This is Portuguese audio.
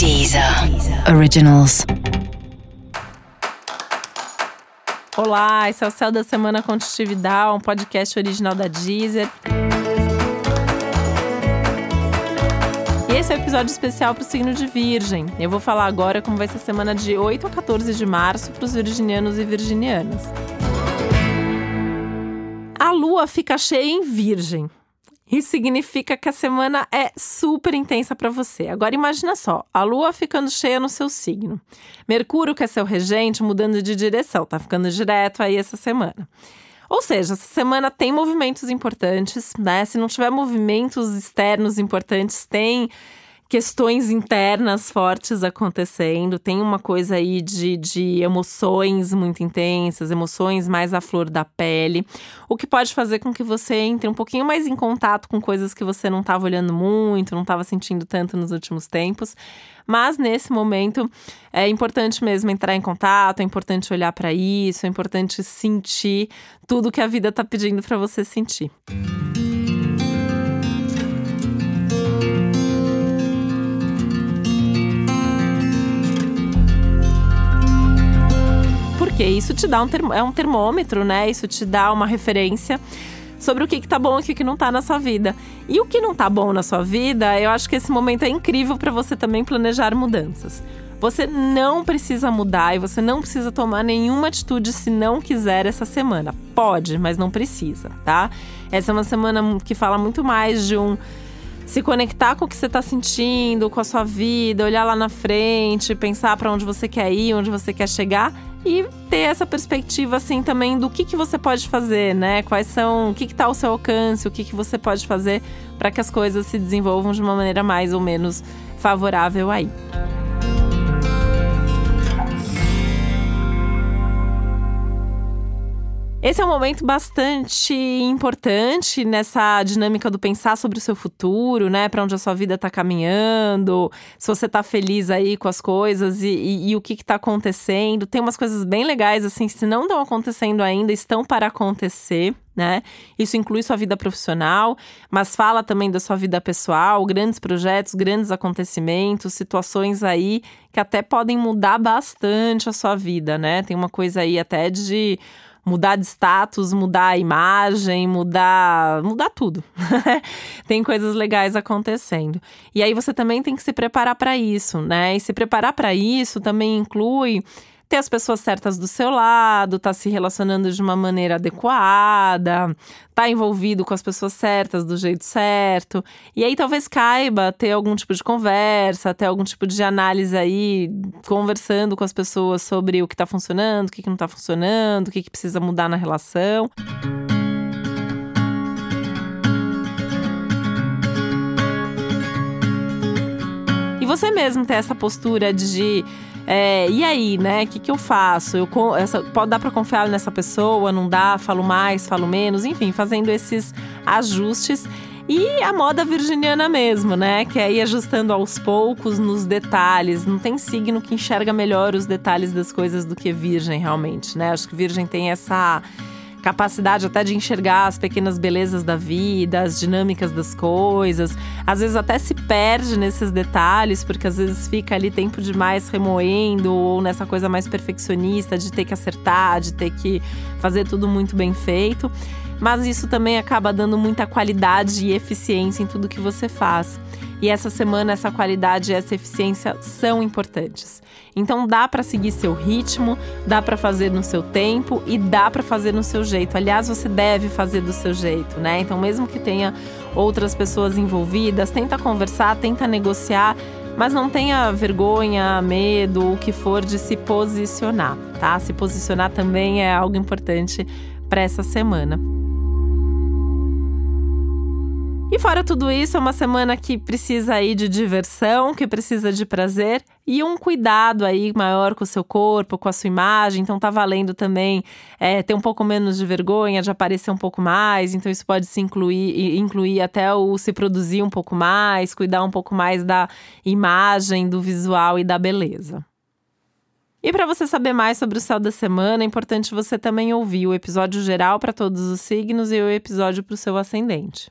Deezer Originals. Olá, esse é o Céu da Semana Contitividade, um podcast original da Deezer. E esse é o um episódio especial para o signo de Virgem. Eu vou falar agora como vai ser a semana de 8 a 14 de março para os virginianos e virginianas. A lua fica cheia em Virgem. Isso significa que a semana é super intensa para você. Agora imagina só, a lua ficando cheia no seu signo. Mercúrio, que é seu regente, mudando de direção, tá ficando direto aí essa semana. Ou seja, essa semana tem movimentos importantes, né? Se não tiver movimentos externos importantes, tem questões internas fortes acontecendo, tem uma coisa aí de, de emoções muito intensas, emoções mais à flor da pele, o que pode fazer com que você entre um pouquinho mais em contato com coisas que você não estava olhando muito, não estava sentindo tanto nos últimos tempos. Mas nesse momento é importante mesmo entrar em contato, é importante olhar para isso, é importante sentir tudo que a vida está pedindo para você sentir. Porque isso te dá um é um termômetro, né? Isso te dá uma referência sobre o que, que tá bom e o que, que não tá na sua vida. E o que não tá bom na sua vida, eu acho que esse momento é incrível para você também planejar mudanças. Você não precisa mudar e você não precisa tomar nenhuma atitude se não quiser essa semana. Pode, mas não precisa, tá? Essa é uma semana que fala muito mais de um se conectar com o que você está sentindo, com a sua vida, olhar lá na frente, pensar para onde você quer ir, onde você quer chegar e ter essa perspectiva assim também do que, que você pode fazer, né? Quais são, o que está ao seu alcance, o que, que você pode fazer para que as coisas se desenvolvam de uma maneira mais ou menos favorável aí. Esse é um momento bastante importante nessa dinâmica do pensar sobre o seu futuro, né? Para onde a sua vida está caminhando, se você está feliz aí com as coisas e, e, e o que está acontecendo. Tem umas coisas bem legais, assim, se não estão acontecendo ainda, estão para acontecer. Né? Isso inclui sua vida profissional, mas fala também da sua vida pessoal, grandes projetos, grandes acontecimentos, situações aí que até podem mudar bastante a sua vida, né? Tem uma coisa aí até de mudar de status, mudar a imagem, mudar, mudar tudo. tem coisas legais acontecendo. E aí você também tem que se preparar para isso, né? E se preparar para isso também inclui ter as pessoas certas do seu lado, tá se relacionando de uma maneira adequada, tá envolvido com as pessoas certas do jeito certo. E aí talvez caiba ter algum tipo de conversa, ter algum tipo de análise aí, conversando com as pessoas sobre o que tá funcionando, o que, que não tá funcionando, o que, que precisa mudar na relação. E você mesmo ter essa postura de é, e aí, né? O que, que eu faço? Eu, essa, pode dar para confiar nessa pessoa? Não dá? Falo mais, falo menos? Enfim, fazendo esses ajustes. E a moda virginiana mesmo, né? Que é ir ajustando aos poucos nos detalhes. Não tem signo que enxerga melhor os detalhes das coisas do que virgem, realmente, né? Acho que virgem tem essa capacidade até de enxergar as pequenas belezas da vida, as dinâmicas das coisas. Às vezes até se perde nesses detalhes, porque às vezes fica ali tempo demais remoendo ou nessa coisa mais perfeccionista de ter que acertar, de ter que fazer tudo muito bem feito. Mas isso também acaba dando muita qualidade e eficiência em tudo que você faz. E essa semana essa qualidade e essa eficiência são importantes. Então dá para seguir seu ritmo, dá para fazer no seu tempo e dá para fazer no seu jeito. Aliás, você deve fazer do seu jeito, né? Então mesmo que tenha outras pessoas envolvidas, tenta conversar, tenta negociar, mas não tenha vergonha, medo, o que for de se posicionar, tá? Se posicionar também é algo importante para essa semana. E fora tudo isso, é uma semana que precisa aí de diversão, que precisa de prazer e um cuidado aí maior com o seu corpo, com a sua imagem. Então tá valendo também é, ter um pouco menos de vergonha, de aparecer um pouco mais. Então isso pode se incluir, incluir até o se produzir um pouco mais, cuidar um pouco mais da imagem, do visual e da beleza. E para você saber mais sobre o céu da semana, é importante você também ouvir o episódio geral para todos os signos e o episódio para o seu ascendente.